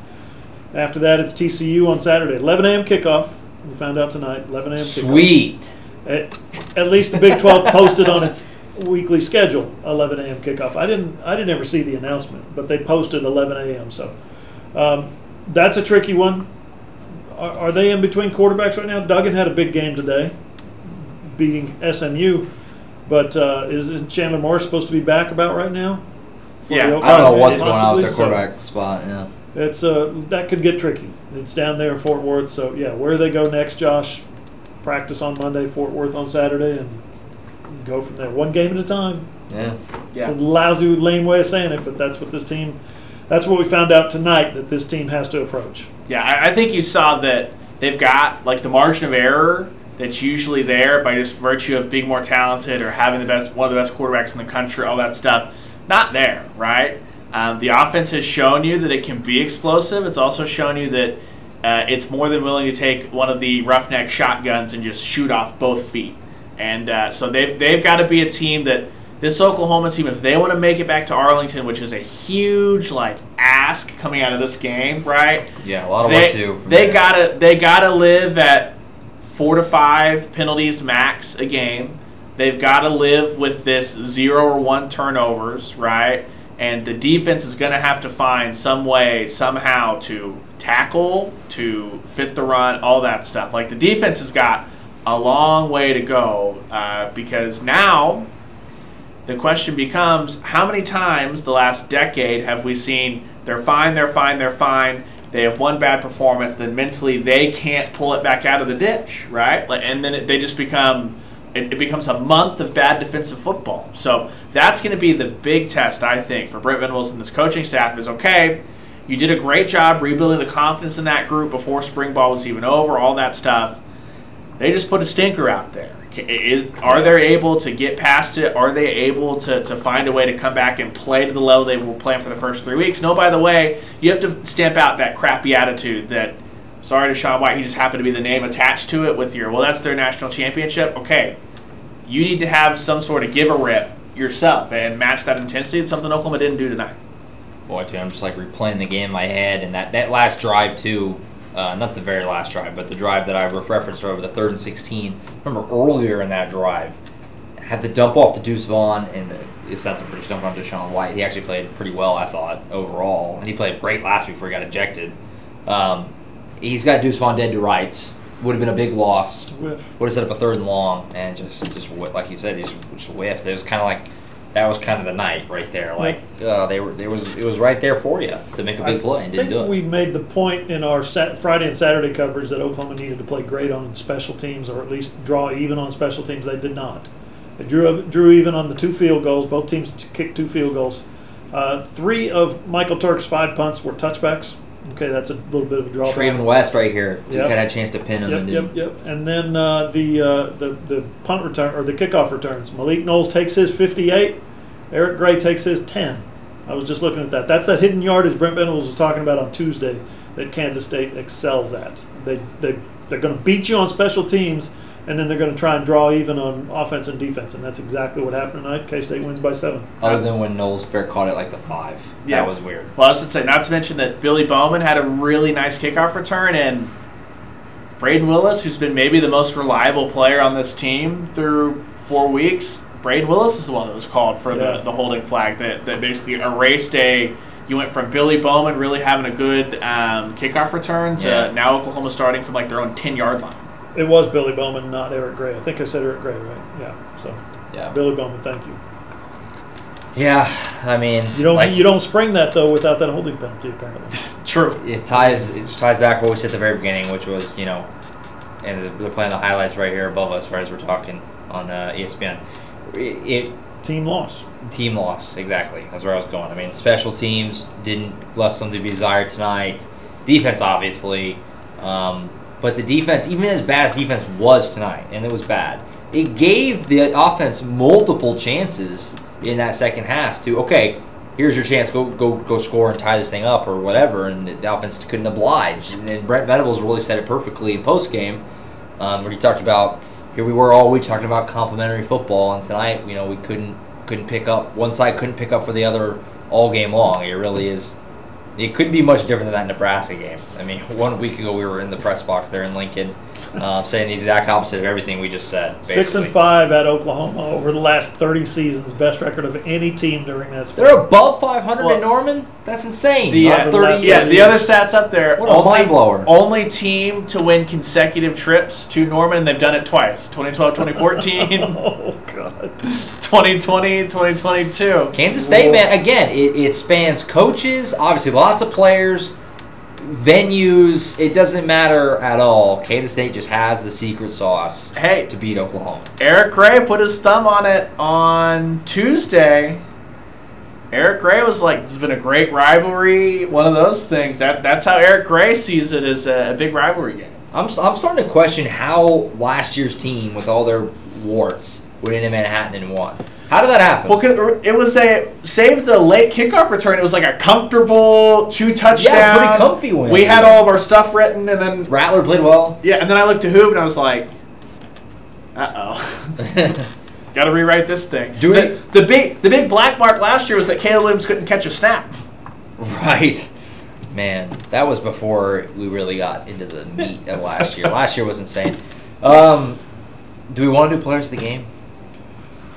After that, it's TCU on Saturday, 11 a.m. kickoff. We found out tonight, 11 a.m. kickoff. Sweet. At, at least the Big 12 posted on its weekly schedule 11 a.m. kickoff. I didn't I didn't ever see the announcement, but they posted 11 a.m. So um, that's a tricky one. Are, are they in between quarterbacks right now? Duggan had a big game today, beating SMU. But uh, is, is Chandler Morris supposed to be back about right now? Yeah. I don't know what's game, going on with their possibly? So- quarterback spot. Yeah. it's uh, that could get tricky. It's down there in Fort Worth, so yeah, where they go next, Josh? Practice on Monday, Fort Worth on Saturday, and go from there. One game at a time. Yeah. yeah. It's a lousy, lame way of saying it, but that's what this team. That's what we found out tonight that this team has to approach. Yeah, I, I think you saw that they've got like the margin of error that's usually there by just virtue of being more talented or having the best one of the best quarterbacks in the country, all that stuff. Not there, right? Um, the offense has shown you that it can be explosive. It's also shown you that uh, it's more than willing to take one of the roughneck shotguns and just shoot off both feet. And uh, so they've, they've got to be a team that this Oklahoma team, if they want to make it back to Arlington, which is a huge like ask coming out of this game, right? Yeah. A lot of they, work too. They there. gotta they gotta live at four to five penalties max a game. They've got to live with this zero or one turnovers, right? And the defense is going to have to find some way, somehow, to tackle, to fit the run, all that stuff. Like the defense has got a long way to go uh, because now the question becomes how many times the last decade have we seen they're fine, they're fine, they're fine. They have one bad performance, then mentally they can't pull it back out of the ditch, right? And then it, they just become it, it becomes a month of bad defensive football. So that's going to be the big test, I think, for Brent Venables and this coaching staff. Is okay, you did a great job rebuilding the confidence in that group before spring ball was even over, all that stuff. They just put a stinker out there. Is, are they able to get past it? Are they able to, to find a way to come back and play to the level they were playing for the first three weeks? No, by the way, you have to stamp out that crappy attitude that, sorry to Sean White, he just happened to be the name attached to it with your, well, that's their national championship. Okay, you need to have some sort of give a rip yourself and match that intensity. It's something Oklahoma didn't do tonight. Boy, dude, I'm just like replaying the game in my head, and that, that last drive too. Uh, not the very last drive, but the drive that I referenced over the third and 16. Remember earlier in that drive, had the dump off to Deuce Vaughn, and it's not some pretty dump on DaShaun White. He actually played pretty well, I thought, overall. And he played great last week before he got ejected. Um, he's got Deuce Vaughn dead to rights. Would have been a big loss. Would have set up a third and long, and just, just like you said, he just, just whiffed. It was kind of like that was kind of the night right there. Like uh, they were, there was, it was right there for you to make a big play, and I didn't think do it. we made the point in our Sat- Friday and Saturday coverage that Oklahoma needed to play great on special teams, or at least draw even on special teams. They did not. They drew drew even on the two field goals. Both teams kicked two field goals. Uh, three of Michael Turk's five punts were touchbacks. Okay, that's a little bit of a drawback. Traven West right here. Duke Yep. had a chance to pin him. Yep, and yep, yep. And then uh, the, uh, the the punt return or the kickoff returns. Malik Knowles takes his 58. Eric Gray takes his 10. I was just looking at that. That's that hidden yardage Brent Venables was talking about on Tuesday that Kansas State excels at. They they they're going to beat you on special teams, and then they're going to try and draw even on offense and defense, and that's exactly what happened tonight. K State wins by seven. Other than when Knowles Fair caught it like the five. Yeah. That was weird. Well, I was going to say, not to mention that Billy Bowman had a really nice kickoff return, and Brayden Willis, who's been maybe the most reliable player on this team through four weeks, Brayden Willis is the one that was called for Yeah. the, the holding flag that, that basically erased a. You went from Billy Bowman really having a good um, kickoff return to Yeah. now Oklahoma starting from like their own 10 yard line. It was Billy Bowman, not Eric Gray. I think I said Eric Gray, right? Yeah. So Yeah. Billy Bowman, thank you. Yeah. I mean, You don't like, you don't spring that though without that holding penalty apparently. True. it ties it just ties back to what we said at the very beginning, which was you know, and they're playing the highlights right here above us, right as we're talking on uh, ESPN. It, Team loss. team loss exactly. That's where I was going. I mean, special teams didn't left something to be desired tonight. Defense, obviously, um, but the defense, even as bad as defense was tonight, and it was bad, it gave the offense multiple chances in that second half to okay. Here's your chance. Go go go score and tie this thing up or whatever. And the, the offense couldn't oblige. And, then Brent Venables really said it perfectly in post game, um, where he talked about here we were all week talking about complimentary football, and tonight you know we couldn't couldn't pick up one side couldn't pick up for the other all game long. It really is. It couldn't be much different than that Nebraska game. I mean, one week ago we were in the press box there in Lincoln, uh, saying the exact opposite of everything we just said. Six and five at Oklahoma over the last 30 seasons, best record of any team during that span. They're above 500 Well, in Norman. That's insane. The, uh, 30 last yeah, the other stats up there. What a only, mind blower. Only team to win consecutive trips to Norman, and they've done it twice 2012, 2014, oh God! 2020, 2022. Kansas State, man, again, it, it spans coaches, obviously lots of players, venues. It doesn't matter at all. Kansas State just has the secret sauce Hey, to beat Oklahoma. Eric Gray put his thumb on it on Tuesday. Eric Gray was like, "It's been a great rivalry." One of those things. That that's how Eric Gray sees it as a, a big rivalry game. I'm, s- I'm starting to question how last year's team, with all their warts, went into Manhattan and won. How did that happen? Well, it was a save the late kickoff return. It was like a comfortable two touchdown. Yeah, pretty comfy win. We had all of our stuff written, and then Rattler played well. yeah, and then I looked to Hoove and I was like, "Uh oh." Got to rewrite this thing. Do the, it. the big the big black mark last year was that Caleb Williams couldn't catch a snap. right. Man, that was before we really got into the meat of last year. last year was insane. Um, do we want to do players of the game?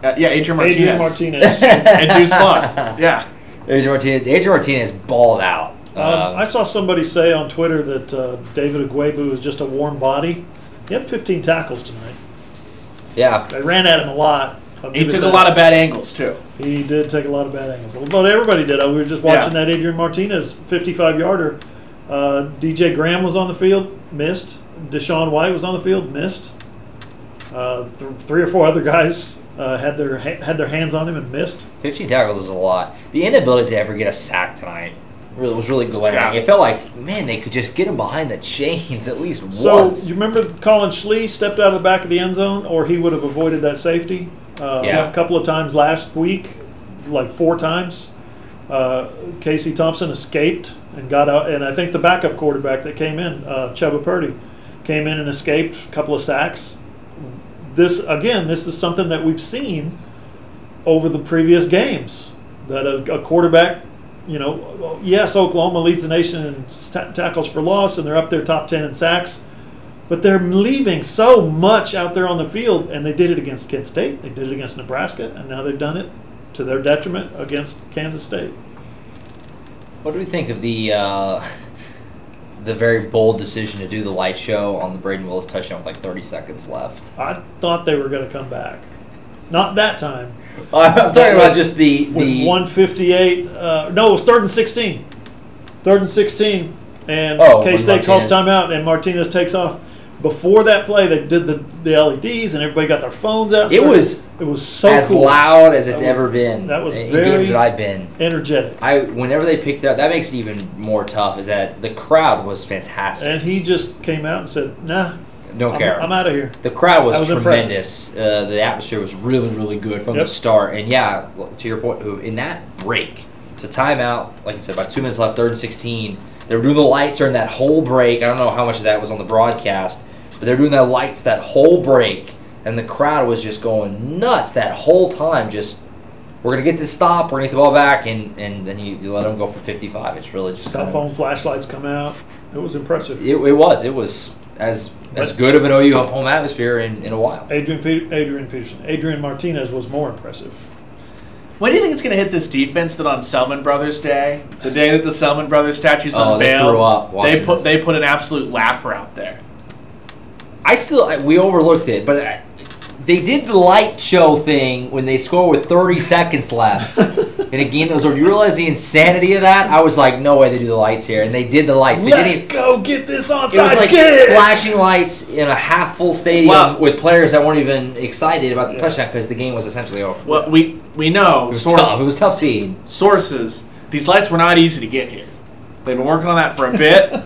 Uh, yeah, Adrian Martinez. Adrian Martinez. and Deuce Vaughn. Yeah. Adrian Martinez. Adrian Martinez balled out. Um, Um, I saw somebody say on Twitter that uh, David Ugwoegbu is just a warm body. He had 15 tackles tonight. yeah, They ran at him a lot. I'll He give it took a lot of bad angles, too. He did take a lot of bad angles. But everybody did. We were just watching Yeah. that Adrian Martinez 55 yarder. Uh, DJ Graham was on the field, missed. DaShaun White was on the field, missed. Uh, th- three or four other guys uh, had their ha- had their hands on him and missed. 15 tackles is a lot. The inability to ever get a sack tonight really was really glaring. Yeah. It felt like man, they could just get him behind the chains at least So once. you remember Collin Schlee stepped out of the back of the end zone, or he would have avoided that safety. Uh, Yeah. A couple of times last week, like four times. Uh, Casey Thompson escaped and got out, and I think the backup quarterback that came in, uh, Chuba Purdy, came in and escaped a couple of sacks. This again, this is something that we've seen over the previous games that a, a quarterback, you know, yes, Oklahoma leads the nation in ta- tackles for loss, and they're up there top ten in sacks. But they're leaving so much out there on the field, and they did it against Kent State, they did it against Nebraska, and now they've done it to their detriment against Kansas State. What do we think of the uh, the very bold decision to do the light show on the Brayden Willis touchdown with like 30 seconds left? I thought they were going to come back, not that time. I'm talking about just the With the 158, uh, no, it was third and 16, third and 16, and Oh, K State calls timeout, and Martinez takes off. Before that play, they did the, the LEDs, and everybody got their phones out. It started- was it was so as cool, loud as it's was- ever been. that was in very- games that I've been. energetic. I whenever they picked it up, that makes it even more tough. Is that the crowd was fantastic. And he just came out and said, "Nah, Don't I'm, care. I'm out of here." The crowd was, was tremendous. Uh, the atmosphere was really, really good from Yep. the start. And yeah, to your point, in that break, it's a timeout. Like I said, about two minutes left, third and sixteen. They were doing the lights during that whole break. I don't know how much of that was on the broadcast, but they're doing that lights that whole break, and the crowd was just going nuts that whole time. Just we're gonna get this stop, we're gonna get the ball back, and and then you, you let them go for fifty-five. It's really just Cell kind of- phone flashlights come out. It was impressive. It, it was. It was as as But- good of an OU home atmosphere in, in a while. Adrian Pe- Adrian Peterson, Adrian Martinez was more impressive. When do you think it's going to hit this defense that on Selman Brothers Day, the day that the Selman Brothers statue's Oh, they unveiled, threw up they put this. they put an absolute laugher out there. I still I, we overlooked it, but I, they did the light show thing when they score with 30 seconds left. and again, those were you realize the insanity of that? I was like, no way they do the lights here, and they did the lights. They didn't Let's even- go get this onside it was like kick. flashing lights in a half full stadium Well- with players that weren't even excited about the Yeah. touchdown because the game was essentially over. Well, we we know it was source- tough. It was tough seeing. sources. These lights were not easy to get here. They've been working on that for a bit.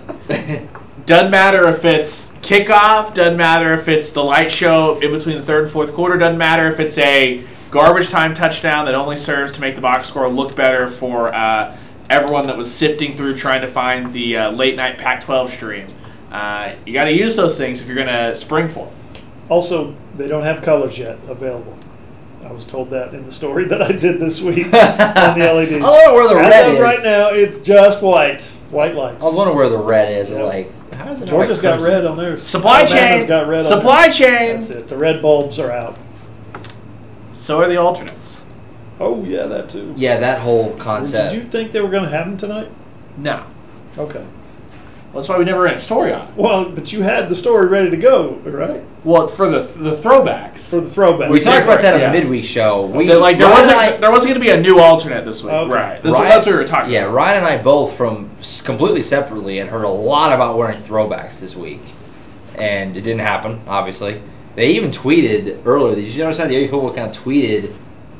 doesn't matter if it's kickoff. Doesn't matter if it's the light show in between the third and fourth quarter. Doesn't matter if it's a garbage time touchdown that only serves to make the box score look better for uh, everyone that was sifting through trying to find the uh, late night Pac-12 stream. Uh, you got to use those things if you're going to spring for them. Also, they don't have colors yet available. I was told that in the story that I did this week on the LEDs. I don't where the As red of is. right now, it's just white, white lights. I was wondering where the red is. Yep. Like, how does it? not Georgia's like got crimson? red on theirs. Supply Alabama's chain. got red on Supply theirs. chain. That's it. The red bulbs are out. So are the alternates. Oh yeah, that too. Yeah, that whole concept. Did you think they were going to have them tonight? No. Okay. That's why we never ran a story on it. Well, but you had the story ready to go, right? Well, for the the throwbacks. For the throwback. we talked about that on Yeah. the midweek show. We That, like there Ryan wasn't I- there wasn't going to be a new alternate this week, Okay. right? That's, what, Ryan- that's what we were talking Yeah, about. Ryan and I both from completely separately had heard a lot about wearing throwbacks this week, and it didn't happen. Obviously, they even tweeted earlier. Did you notice how the OU football account tweeted?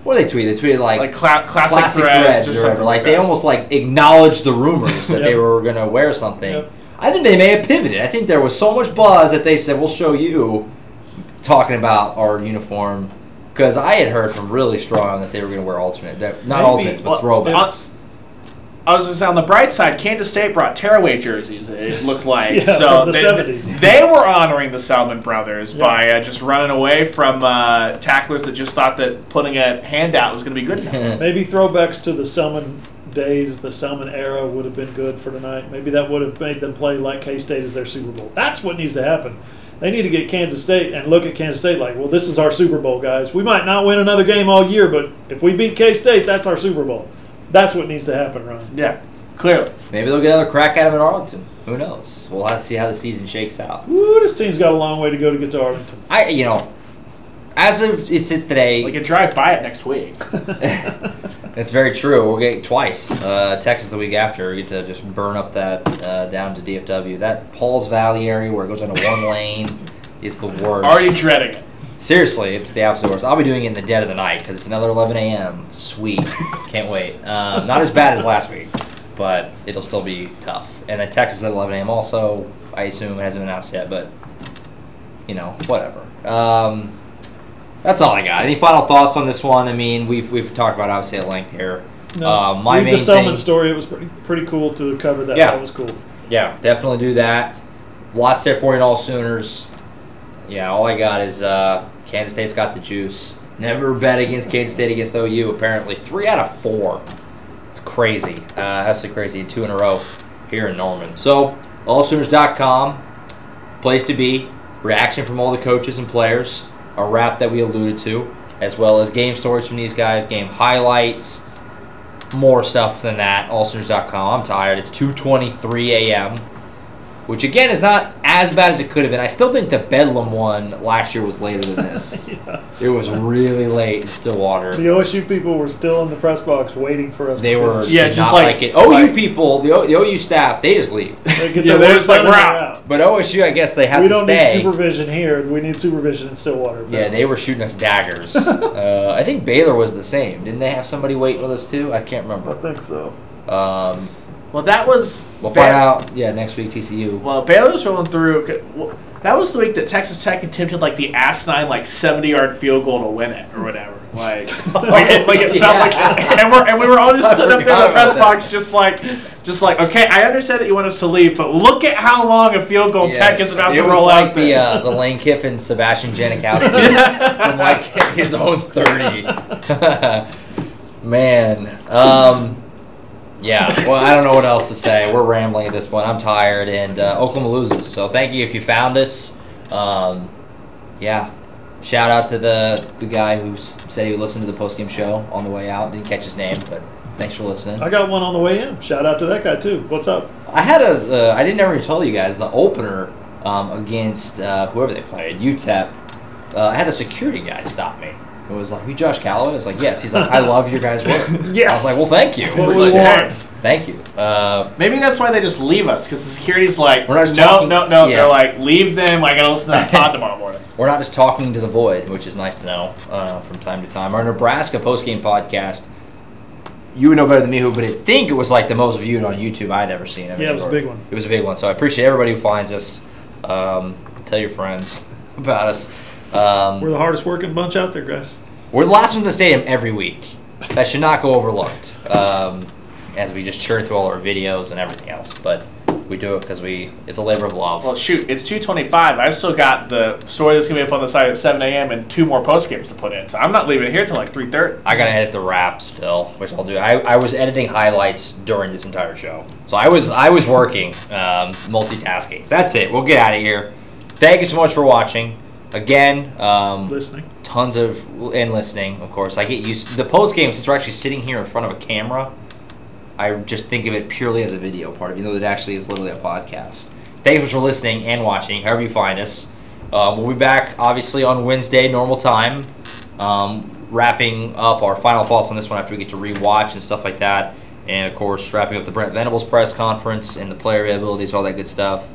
What did they tweet? They tweeted like, Like cla- classic, classic threads, threads, or, or something whatever. Like that. they almost like acknowledged the rumors that they were gonna wear something. Yep. I think they may have pivoted. I think there was so much buzz that they said, "We'll show you," talking about our uniform. Because I had heard from really strong that they were going to wear alternate, that, not Maybe- alternates, but well, throwbacks. I was just on the bright side. Kansas State brought tearaway jerseys. It looked like Yeah, so the they, 70s. they were honoring the Selman brothers Yeah. by uh, just running away from uh, tacklers that just thought that putting a handout was going to be good enough. Maybe throwbacks to the Selman days, the Selman era would have been good for tonight. Maybe that would have made them play like K State as their Super Bowl. That's what needs to happen. They need to get Kansas State and look at Kansas State like, well, this is our Super Bowl, guys. We might not win another game all year, but if we beat K State, that's our Super Bowl. That's what needs to happen, Ron. Yeah, clearly. Maybe they'll get another crack at him in Arlington. Who knows? We'll have to see how the season shakes out. Woo, this team's got a long way to go to get to Arlington. I, you know, as of it sits today, We can drive by it next week. It's very true. We'll get twice. Uh, Texas the week after. We get to just burn up that uh, down to DFW. That Pauls Valley area where it goes into one lane is the worst. Already dreading it. Seriously, it's the absolute worst. I'll be doing it in the dead of the night because it's another 11 a.m. Sweet. Can't wait. Um, not as bad as last week, but it'll still be tough. And then Texas at 11 a.m. also, I assume, hasn't been announced yet, but, you know, whatever. Um, that's all I got. Any final thoughts on this one? I mean, we've, we've talked about it obviously at length here. No, Uh, my read main the Selman thing- story. It was pretty pretty cool to cover that. Yeah. That was cool. Yeah, definitely do that. Lots there for you in all Sooners. Yeah, all I got is uh, Kansas State's got the juice. Never bet against Kansas State against OU, apparently. Three out of four. It's crazy. Uh, absolutely crazy. Two in a row here in Norman. So, allsooners.com, place to be. Reaction from all the coaches and players. A wrap that we alluded to, as well as game stories from these guys, game highlights, more stuff than that. Allsooners.com. I'm tired. It's 2:23 a.m., which again is not as bad as it could have been. I still think the Bedlam one last year was later than this. Yeah. it was really late in Stillwater. The OSU people were still in the press box waiting for us. They to were. Yeah, did just not like- like, it. OU like- people, the, o, the OU staff, they just leave. They yeah, they're just like, "We're they're out." But OSU, I guess they have We to don't stay. need supervision here. We need supervision in Stillwater. yeah, they were shooting us daggers. uh, I think Baylor was the same. Didn't they have somebody waiting with us too? I can't remember. I think so. Um, Well, that was. we'll Ba- find out. Yeah, next week TCU. Well, Baylor's rolling through. That was the week that Texas Tech attempted like the asinine like seventy yard field goal to win it or whatever. Like, like, it, like it felt like, and we're and we were all just I sitting up there in the press that. box, just like, just like, okay, I understand that you want us to leave, but look at how long a field goal Tech is about it to roll like out the there. uh, the Lane Kiffin Sebastian Janikowski from like his own thirty. Man, um, yeah. Well, I don't know what else to say. We're rambling at this point. I'm tired, and uh, Oklahoma loses. So thank you if you found us. Um, yeah. Shout out to the the guy who said he would listen to the post game show on the way out. Didn't catch his name, but thanks for listening. I got one on the way in. Shout out to that guy too. What's up? I had a. Uh, I didn't ever tell you guys the opener um, against uh, whoever they played, UTEP. Uh, I had a security guy stop me. It was like, "You Josh Callaway?" I was like, "Yes." He's like, "I love your guys' work." Yes. I was like, "Well, thank you." What we like, want. Thank you. Uh, Maybe that's why they just leave us because the security's like, We're not just no, talking- no, no. yeah. They're like, leave them. I gotta listen to that pod tomorrow morning. we're not just talking to the void, which is nice to know uh, from time to time. Our Nebraska postgame podcast. You would know better than me who, but I think it was like the most viewed on YouTube I'd ever seen. I Yeah, it was a big one. It was a big one. So I appreciate everybody who finds us. Um, tell your friends about us. Um, We're the hardest working bunch out there, guys. We're the last ones in the stadium every week. That should not go overlooked. Um, as we just churn through all our videos and everything else, but we do it because we it's a labor of love. Well, shoot, it's two twenty-five. I still got the story that's gonna be up on the site at seven a.m. and two more post games to put in. So I'm not leaving it here till like three thirty. I gotta edit the wrap still, which I'll do. I, I was editing highlights during this entire show, so I was I was working, um, multitasking. So that's it. We'll get out of here. Thank you so much for watching. Again, um, Listening. tons of and listening, of course. I get used the post game since we're actually sitting here in front of a camera. I just think of it purely as a video part, even though it actually is literally a podcast. Thanks for listening and watching, however you find us. Um, we'll be back obviously on Wednesday, normal time, um, wrapping up our final thoughts on this one after we get to rewatch and stuff like that. And of course, wrapping up the Brent Venables press conference and the player availabilities, all that good stuff.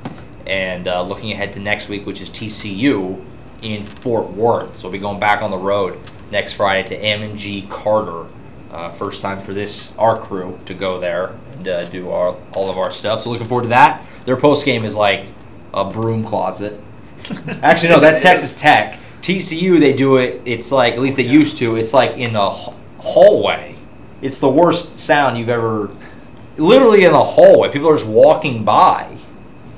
And uh, looking ahead to next week, which is TCU in Fort Worth. So we'll be going back on the road next Friday to Amon G. Carter. Uh, first time for this our crew to go there and uh, do our, all of our stuff. So looking forward to that. Their post game is like a broom closet. Actually, no, that's Texas Tech. TCU, they do it. It's like at least they used to. It's like in the h- hallway. It's the worst sound you've ever. Literally in the hallway, people are just walking by. You know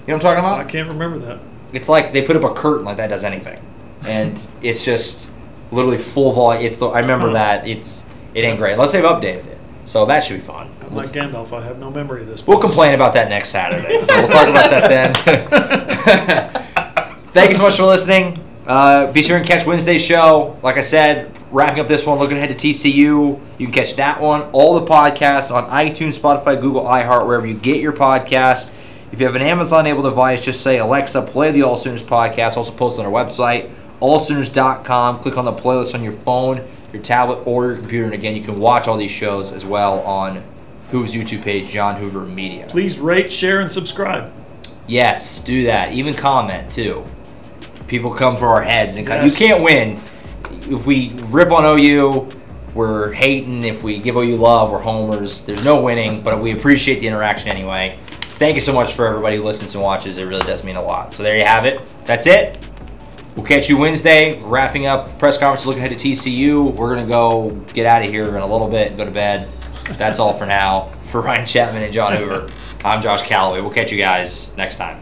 what I'm talking about? I can't remember that. It's like they put up a curtain like that does anything, and it's just literally full volume. It's the I remember Huh. that it's it ain't great unless they've updated it, so that should be fun. I'm like Gandalf. I have no memory of this. We'll complain about that next Saturday, so we'll talk about that then. thank you so much for listening. Uh, be sure and catch Wednesday's show. Like I said, wrapping up this one, looking ahead to TCU. You can catch that one, all the podcasts on iTunes, Spotify, Google, iHeart, wherever you get your podcast. If you have an Amazon enabled device, just say Alexa, play the All Sooners podcast. Also posted on our website, allsooners.com. Click on the playlist on your phone, your tablet, or your computer. And again, you can watch all these shows as well on Hoover's YouTube page, John Hoover Media. Please rate, share, and subscribe. Yes, do that. Even comment too. People come for our heads and. Yes. you can't win if we rip on OU. We're hating. If we give OU love, we're homers. There's no winning, but we appreciate the interaction anyway. Thank you so much for everybody who listens and watches. It really does mean a lot. So there you have it. That's it. We'll catch you Wednesday. Wrapping up the press conference, looking ahead to TCU. We're gonna go get out of here in a little bit and go to bed. That's all for now. For Ryan Chapman and John Hoover, I'm Josh Callaway. We'll catch you guys next time.